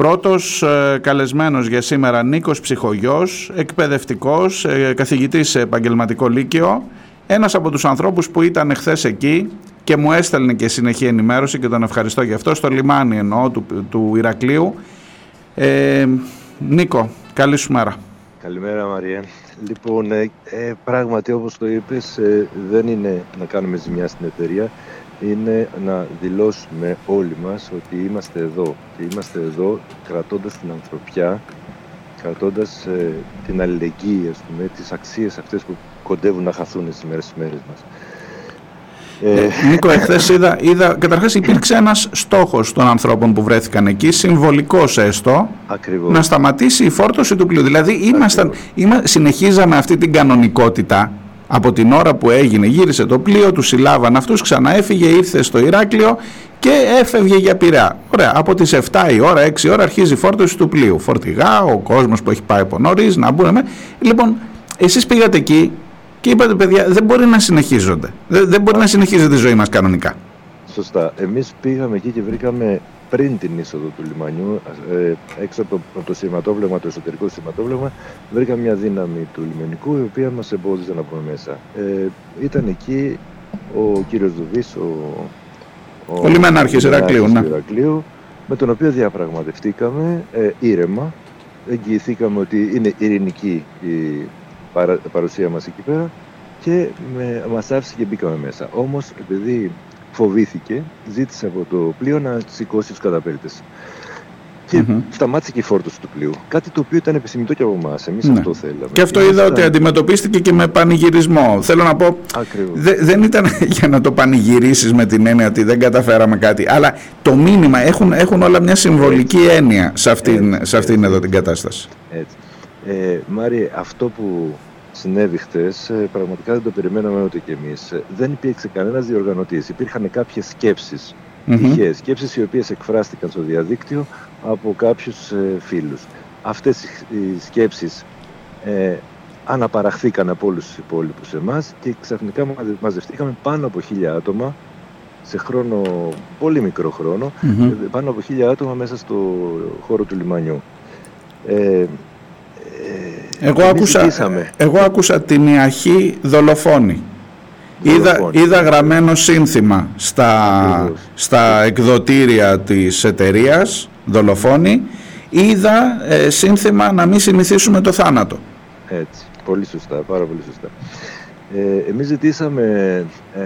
Πρώτος ε, καλεσμένος για σήμερα Νίκος Ψυχογιός, εκπαιδευτικός, ε, καθηγητής σε επαγγελματικό λύκειο, ένας από τους ανθρώπους που ήταν εχθές εκεί και μου έστελνε και συνεχή ενημέρωση και τον ευχαριστώ για αυτό, στο λιμάνι εννοώ του, του Ηρακλείου. Ε, Νίκο, καλή σου μέρα. Καλημέρα Μαρία. Λοιπόν, ε, ε, πράγματι όπως το είπες ε, δεν είναι να κάνουμε ζημιά στην εταιρεία, είναι να δηλώσουμε όλοι μας ότι είμαστε εδώ και είμαστε εδώ κρατώντας την ανθρωπιά, κρατώντας την αλληλεγγύη, ας πούμε, τις αξίες αυτές που κοντεύουν να χαθούν στις μέρες, μέρες μας. Ε, Νίκο, εχθές είδα, είδα καταρχάς υπήρξε ένας στόχος των ανθρώπων που βρέθηκαν εκεί, συμβολικός έστω, Ακριβώς. να σταματήσει η φόρτωση του πλοίου. Δηλαδή, ήμασταν, είμα, συνεχίζαμε αυτή την κανονικότητα από την ώρα που έγινε. Γύρισε το πλοίο, τους συλλάβαν αυτούς, ξαναέφυγε, ήρθε στο Ηράκλειο και έφευγε για πειρά. Ωραία, από τις 7 η ώρα, 6 η ώρα αρχίζει η φόρτωση του πλοίου. Φορτηγά, ο κόσμος που έχει πάει από νωρίς, να μπουν. Λοιπόν, εσείς πήγατε εκεί, και είπατε, παιδιά, δεν μπορεί να συνεχίζονται. Δεν, δεν μπορεί να συνεχίζεται η ζωή μας κανονικά. Σωστά. Εμείς πήγαμε εκεί και βρήκαμε πριν την είσοδο του λιμανιού, ε, έξω από το, το σηματόβλεγμα, το εσωτερικό σηματόβλεγμα, βρήκαμε μια δύναμη του λιμενικού η οποία μας εμπόδιζε να πούμε μέσα. Ε, ήταν εκεί ο κύριος Δουβής, ο, ο, ο λιμενάρχης Ηρακλείου, ναι. με τον οποίο διαπραγματευτήκαμε ε, ήρεμα. Εγγυηθήκαμε ότι είναι ειρηνική η παρουσία μας εκεί πέρα και με, μας άφησε και μπήκαμε μέσα. Όμως επειδή φοβήθηκε, ζήτησε από το πλοίο να σηκώσει τους καταπέλτες. Και mm-hmm. σταμάτησε και η φόρτωση του πλοίου. Κάτι το οποίο ήταν επισημητό και από εμάς. Εμείς ναι. αυτό θέλαμε. Και αυτό είδα ότι αντιμετωπίστηκε και με πανηγυρισμό. Θέλω να πω. Δε, δεν ήταν για να το πανηγυρίσεις με την έννοια ότι δεν καταφέραμε κάτι. Αλλά το μήνυμα έχουν, έχουν όλα μια συμβολική έτσι. έννοια σε αυτήν, έτσι, σε αυτήν εδώ την κατάσταση. Έτσι. Ε, Μάρι, αυτό που συνέβη χτες, ε, πραγματικά δεν το περιμέναμε ούτε κι εμείς. Ε, δεν υπήρξε κανένας διοργανωτής. Υπήρχαν κάποιες σκέψεις, mm-hmm. τυχαίε σκέψεις, οι οποίες εκφράστηκαν στο διαδίκτυο από κάποιους ε, φίλους. Αυτές οι σκέψεις ε, αναπαραχθήκαν από όλους τους υπόλοιπους εμάς και ξαφνικά μαζευτήκαμε πάνω από χίλια άτομα σε χρόνο, πολύ μικρό χρόνο, mm-hmm. πάνω από χίλια άτομα μέσα στο χώρο του λιμανιού. Ε, εγώ άκουσα, εγώ άκουσα την Ιαχή δολοφόνη. Είδα, είδα γραμμένο σύνθημα στα, στα εκδοτήρια της εταιρείας δολοφόνη. Είδα ε, σύνθημα να μην συνηθίσουμε το θάνατο. Έτσι, πολύ σωστά, πάρα πολύ σωστά. Ε, εμείς ζητήσαμε ε,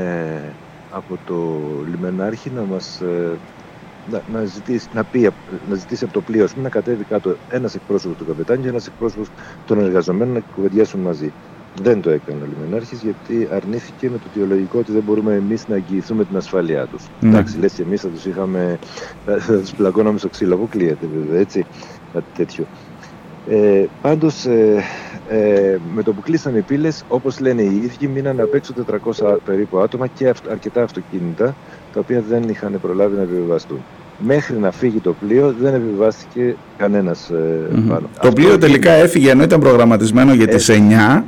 από το λιμενάρχη να μας ε, να, να, ζητήσει, να, πει, να ζητήσει από το πλοίο πούμε, να κατέβει κάτω ένας εκπρόσωπος του καπετάνιου και ένας εκπρόσωπος των εργαζομένων να κουβεντιάσουν μαζί. Δεν το έκανε ο Λιμενάρχης γιατί αρνήθηκε με το αιτιολογικό ότι δεν μπορούμε εμείς να εγγυηθούμε την ασφάλειά τους. Ναι. Εντάξει, λες και εμείς θα τους είχαμε. θα τους πλακώναμε στο ξύλο. Αποκλείεται βέβαια έτσι. Κάτι τέτοιο. Ε, Πάντως, ε, ε, με το που κλείσαν οι πύλες, όπως λένε οι ίδιοι, μείναν απ' έξω 400 περίπου άτομα και αρκετά αυτοκίνητα, τα οποία δεν είχαν προλάβει να επιβιβαστούν. Μέχρι να φύγει το πλοίο δεν επιβιβάστηκε κανένας ε, πάνω. Το πλοίο τελικά έφυγε ενώ ήταν προγραμματισμένο για τις 9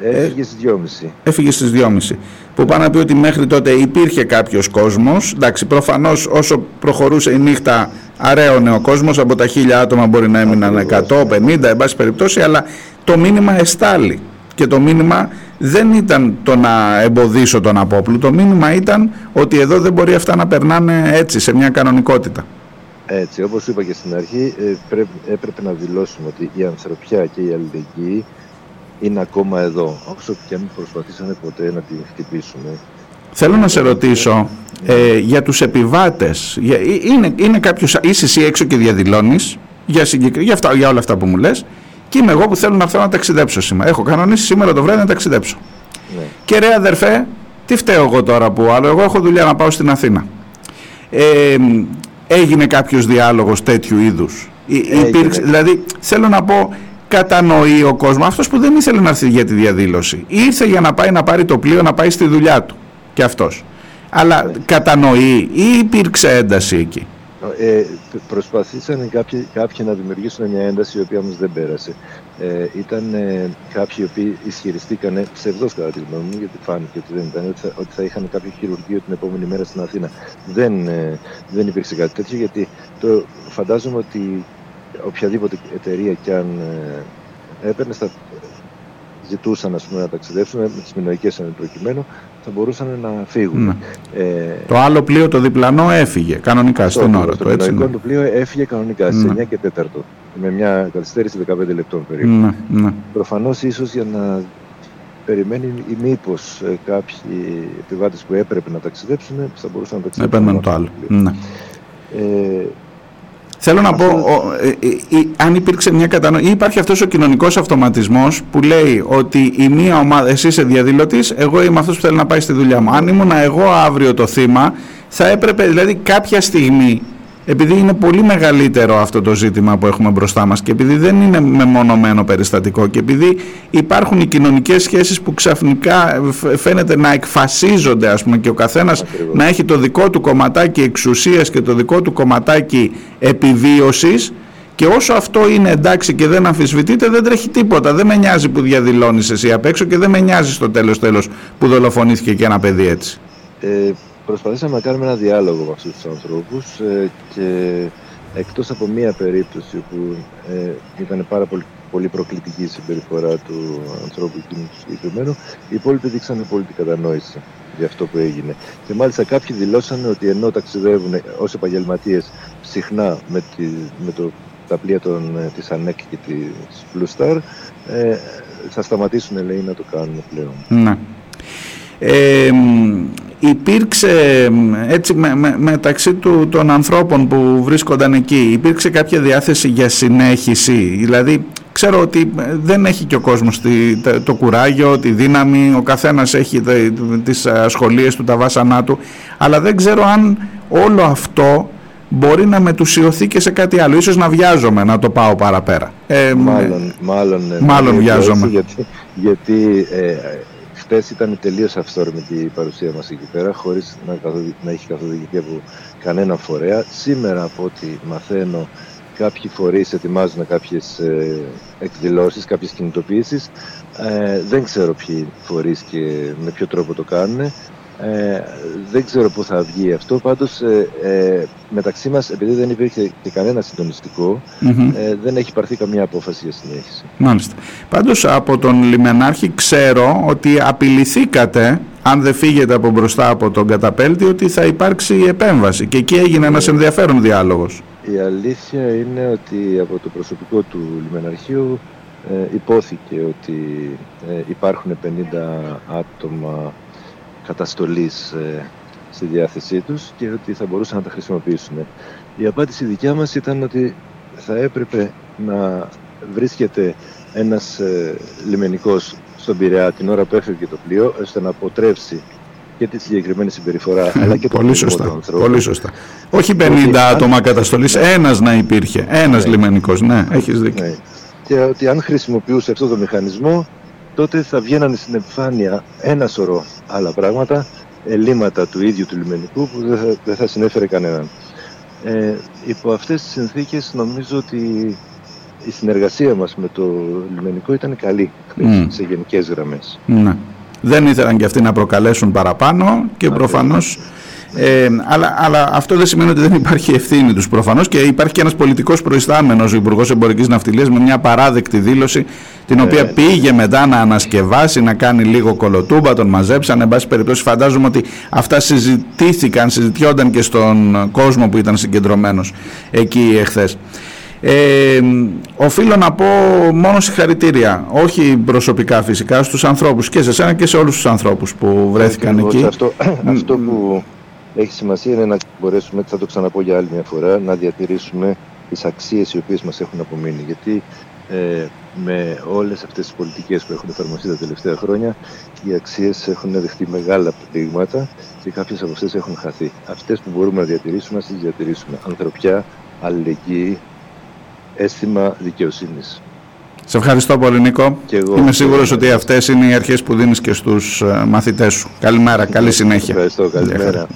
Έφυγε στις 2.30. Έφυγε στις 2.30. Που πάνε να πει ότι μέχρι τότε υπήρχε κάποιος κόσμος. Εντάξει, προφανώς όσο προχωρούσε η νύχτα, αραίωνε ο κόσμο. Από τα χίλια άτομα μπορεί να έμειναν 150, εν πάση περιπτώσει, αλλά το μήνυμα εστάλει. Και το μήνυμα δεν ήταν το να εμποδίσω τον απόπλου. Το μήνυμα ήταν ότι εδώ δεν μπορεί αυτά να περνάνε έτσι, σε μια κανονικότητα. Έτσι, όπως είπα και στην αρχή, ε, έπρεπε να δηλώσουμε ότι η ανθρωπιά και η αλληλεγγύη είναι ακόμα εδώ, όσο και αν προσπαθήσανε ποτέ να την χτυπήσουμε. Θέλω να σε ρωτήσω ε, για τους επιβάτες. Για, ε, είναι, είναι κάποιος, είσαι εσύ έξω και διαδηλώνεις για, για, αυτά, για όλα αυτά που μου λες και είμαι εγώ που θέλω να έρθω να ταξιδέψω σήμερα. Έχω κανονίσει σήμερα το βράδυ να ταξιδέψω. Ναι. Και ρε αδερφέ, τι φταίω εγώ τώρα που άλλο, εγώ έχω δουλειά να πάω στην Αθήνα. Ε, έγινε κάποιος διάλογος τέτοιου είδους; Υπήρξε, δηλαδή θέλω να πω κατανοεί ο κόσμος, αυτός που δεν ήθελε να έρθει για τη διαδήλωση. Ήρθε για να πάει να πάρει το πλοίο να πάει στη δουλειά του. Και αυτός. Αλλά ναι. κατανοεί ή υπήρξε ένταση εκεί; Ε, προσπαθήσαν κάποιοι, κάποιοι να δημιουργήσουν μια ένταση η οποία όμως δεν πέρασε. Ε, ήταν ε, κάποιοι οι οποίοι ισχυριστήκαν ψευδό κατά τη γνώμη μου, γιατί φάνηκε ότι δεν ήταν, ότι θα, ότι θα είχαν κάποιο χειρουργείο την επόμενη μέρα στην Αθήνα. Δεν, ε, δεν υπήρξε κάτι τέτοιο, γιατί το, φαντάζομαι ότι οποιαδήποτε εταιρεία και αν ε, έπαιρνε θα ζητούσαν ας πούμε, να ταξιδέψουν με τις μηνοϊκές προκειμένου θα μπορούσαν να φύγουν. Ναι. Ε, το άλλο πλοίο το διπλανό έφυγε κανονικά στην ώρα του. Το ναι. το πλοίο έφυγε κανονικά στις 9 ναι. και 4 με μια καθυστέρηση 15 λεπτών περίπου. Ναι, ναι. Προφανώς ίσως για να περιμένει ή μήπως ε, κάποιοι επιβάτες που έπρεπε να ταξιδέψουν θα μπορούσαν να ταξιδέψουν. Έπαιρναν το άλλο. Ναι. Ε, Θέλω να πω, ε, ε, αν υπήρξε μια κατανοή, υπάρχει αυτός ο κοινωνικός αυτοματισμός που λέει ότι η μία ομάδα, εσύ είσαι διαδηλωτής, εγώ είμαι αυτός που θέλει να πάει στη δουλειά μου. Αν ήμουν εγώ αύριο το θύμα, θα έπρεπε δηλαδή κάποια στιγμή επειδή είναι πολύ μεγαλύτερο αυτό το ζήτημα που έχουμε μπροστά μας και επειδή δεν είναι μεμονωμένο περιστατικό και επειδή υπάρχουν οι κοινωνικές σχέσεις που ξαφνικά φαίνεται να εκφασίζονται ας πούμε και ο καθένας να έχει το δικό του κομματάκι εξουσίας και το δικό του κομματάκι επιβίωσης και όσο αυτό είναι εντάξει και δεν αμφισβητείται, δεν τρέχει τίποτα. Δεν με νοιάζει που διαδηλώνεις εσύ απ' έξω και δεν με νοιάζει στο τέλο τέλος που δολοφονήθηκε και ένα παιδί έτσι. Ε, προσπαθήσαμε να κάνουμε ένα διάλογο με αυτούς τους ανθρώπους ε, και εκτός από μία περίπτωση που ε, ήταν πάρα πολύ, πολύ προκλητική η συμπεριφορά του ανθρώπου εκείνου του συγκεκριμένου, οι υπόλοιποι δείξαν την κατανόηση για αυτό που έγινε. Και μάλιστα κάποιοι δηλώσαν ότι ενώ ταξιδεύουν ως επαγγελματίες συχνά με, τη, με το, τα πλοία των, ε, της ΑΝΕΚ και της Blue Star, ε, θα σταματήσουν λέει, να το κάνουν πλέον. Ναι. Ε, υπήρξε έτσι με, με, μεταξύ του, των ανθρώπων που βρίσκονταν εκεί υπήρξε κάποια διάθεση για συνέχιση; Δηλαδή ξέρω ότι δεν έχει και ο κόσμος το, το κουράγιο, τη δύναμη ο καθένας έχει τις ασχολίες του, τα βάσανά του αλλά δεν ξέρω αν όλο αυτό μπορεί να μετουσιωθεί και σε κάτι άλλο. Ίσως να βιάζομαι να το πάω παραπέρα. Ε, μάλλον, μάλλον, μάλλον βιάζομαι. γιατί, γιατί ε, χτε ήταν τελείως αυθόρμητη η παρουσία μας εκεί πέρα, χωρίς να, να έχει καθοδηγηθεί από κανένα φορέα. Σήμερα, από ό,τι μαθαίνω, κάποιοι φορείς ετοιμάζουν κάποιες ε, εκδηλώσεις, κάποιες κινητοποιήσεις. Ε, δεν ξέρω ποιοι φορείς και με ποιο τρόπο το κάνουν. Ε, δεν ξέρω πού θα βγει αυτό. Πάντως ε, ε, μεταξύ μας, επειδή δεν υπήρχε και κανένα ε, δεν έχει πάρθει καμία απόφαση για συνέχιση. Μάλιστα. Πάντως από τον Λιμενάρχη ξέρω ότι απειληθήκατε αν δεν φύγετε από μπροστά από τον καταπέλτη ότι θα υπάρξει επέμβαση και εκεί έγινε ένας ενδιαφέρον διάλογος. Η αλήθεια είναι ότι από το προσωπικό του Λιμεναρχείου ε, υπόθηκε ότι υπάρχουν 50 άτομα καταστολής ε, στη διάθεσή τους και ότι θα μπορούσαν να τα χρησιμοποιήσουν. Η απάντηση δικιά μας ήταν ότι θα έπρεπε να βρίσκεται ένας ε, λιμενικός στον Πειραιά την ώρα που έφευγε το πλοίο, ώστε να αποτρέψει και τη συγκεκριμένη συμπεριφορά, αλλά και πολύ σωστά, Πολύ σωστά. Όχι 50 άτομα καταστολής, ναι. ένας να υπήρχε, ένας ναι. λιμενικός, ναι, έχεις δίκιο. Ναι. Και ότι αν χρησιμοποιούσε αυτό το μηχανισμό, τότε θα βγαίνανε στην επιφάνεια ένα σωρό άλλα πράγματα, ελλείμματα του ίδιου του λιμενικού που δεν θα, δεν θα συνέφερε κανέναν. Ε, υπό αυτές τις συνθήκες νομίζω ότι η συνεργασία μας με το λιμενικό ήταν καλή mm. σε γενικές γραμμές. Ναι. Δεν ήθελαν και αυτοί να προκαλέσουν παραπάνω και προφανώς ε, αλλά, αλλά αυτό δεν σημαίνει ότι δεν υπάρχει ευθύνη τους προφανώς και υπάρχει και ένας πολιτικός προϊστάμενος Υπουργός Εμπορικής Ναυτιλίας με μια παράδεκτη δήλωση, την οποία ε, πήγε μετά να ανασκευάσει, να κάνει λίγο κολοτούμπα, τον μαζέψαν. Εν πάση περιπτώσει, φαντάζομαι ότι αυτά συζητήθηκαν, συζητιόνταν και στον κόσμο που ήταν συγκεντρωμένος εκεί εχθές. Ε, οφείλω να πω μόνο συγχαρητήρια όχι προσωπικά φυσικά στους ανθρώπους και σε εσένα και σε όλους τους ανθρώπους που βρέθηκαν εκεί αυτό, αυτό που έχει σημασία είναι να μπορέσουμε, θα το ξαναπώ για άλλη μια φορά, να διατηρήσουμε τις αξίες οι οποίες μας έχουν απομείνει. Γιατί ε, με όλες αυτές τις πολιτικές που έχουν εφαρμοστεί τα τελευταία χρόνια, οι αξίες έχουν δεχτεί μεγάλα πλήγματα και κάποιες από αυτές έχουν χαθεί. Αυτές που μπορούμε να διατηρήσουμε, να τις διατηρήσουμε. Ανθρωπιά, αλληλεγγύη, αίσθημα δικαιοσύνης. Σε ευχαριστώ πολύ Νίκο. Είμαι σίγουρος ότι αυτές είναι οι αρχές που δίνεις και στους ε, μαθητές σου. Καλημέρα, καλή συνέχεια. Ευχαριστώ, καλημέρα.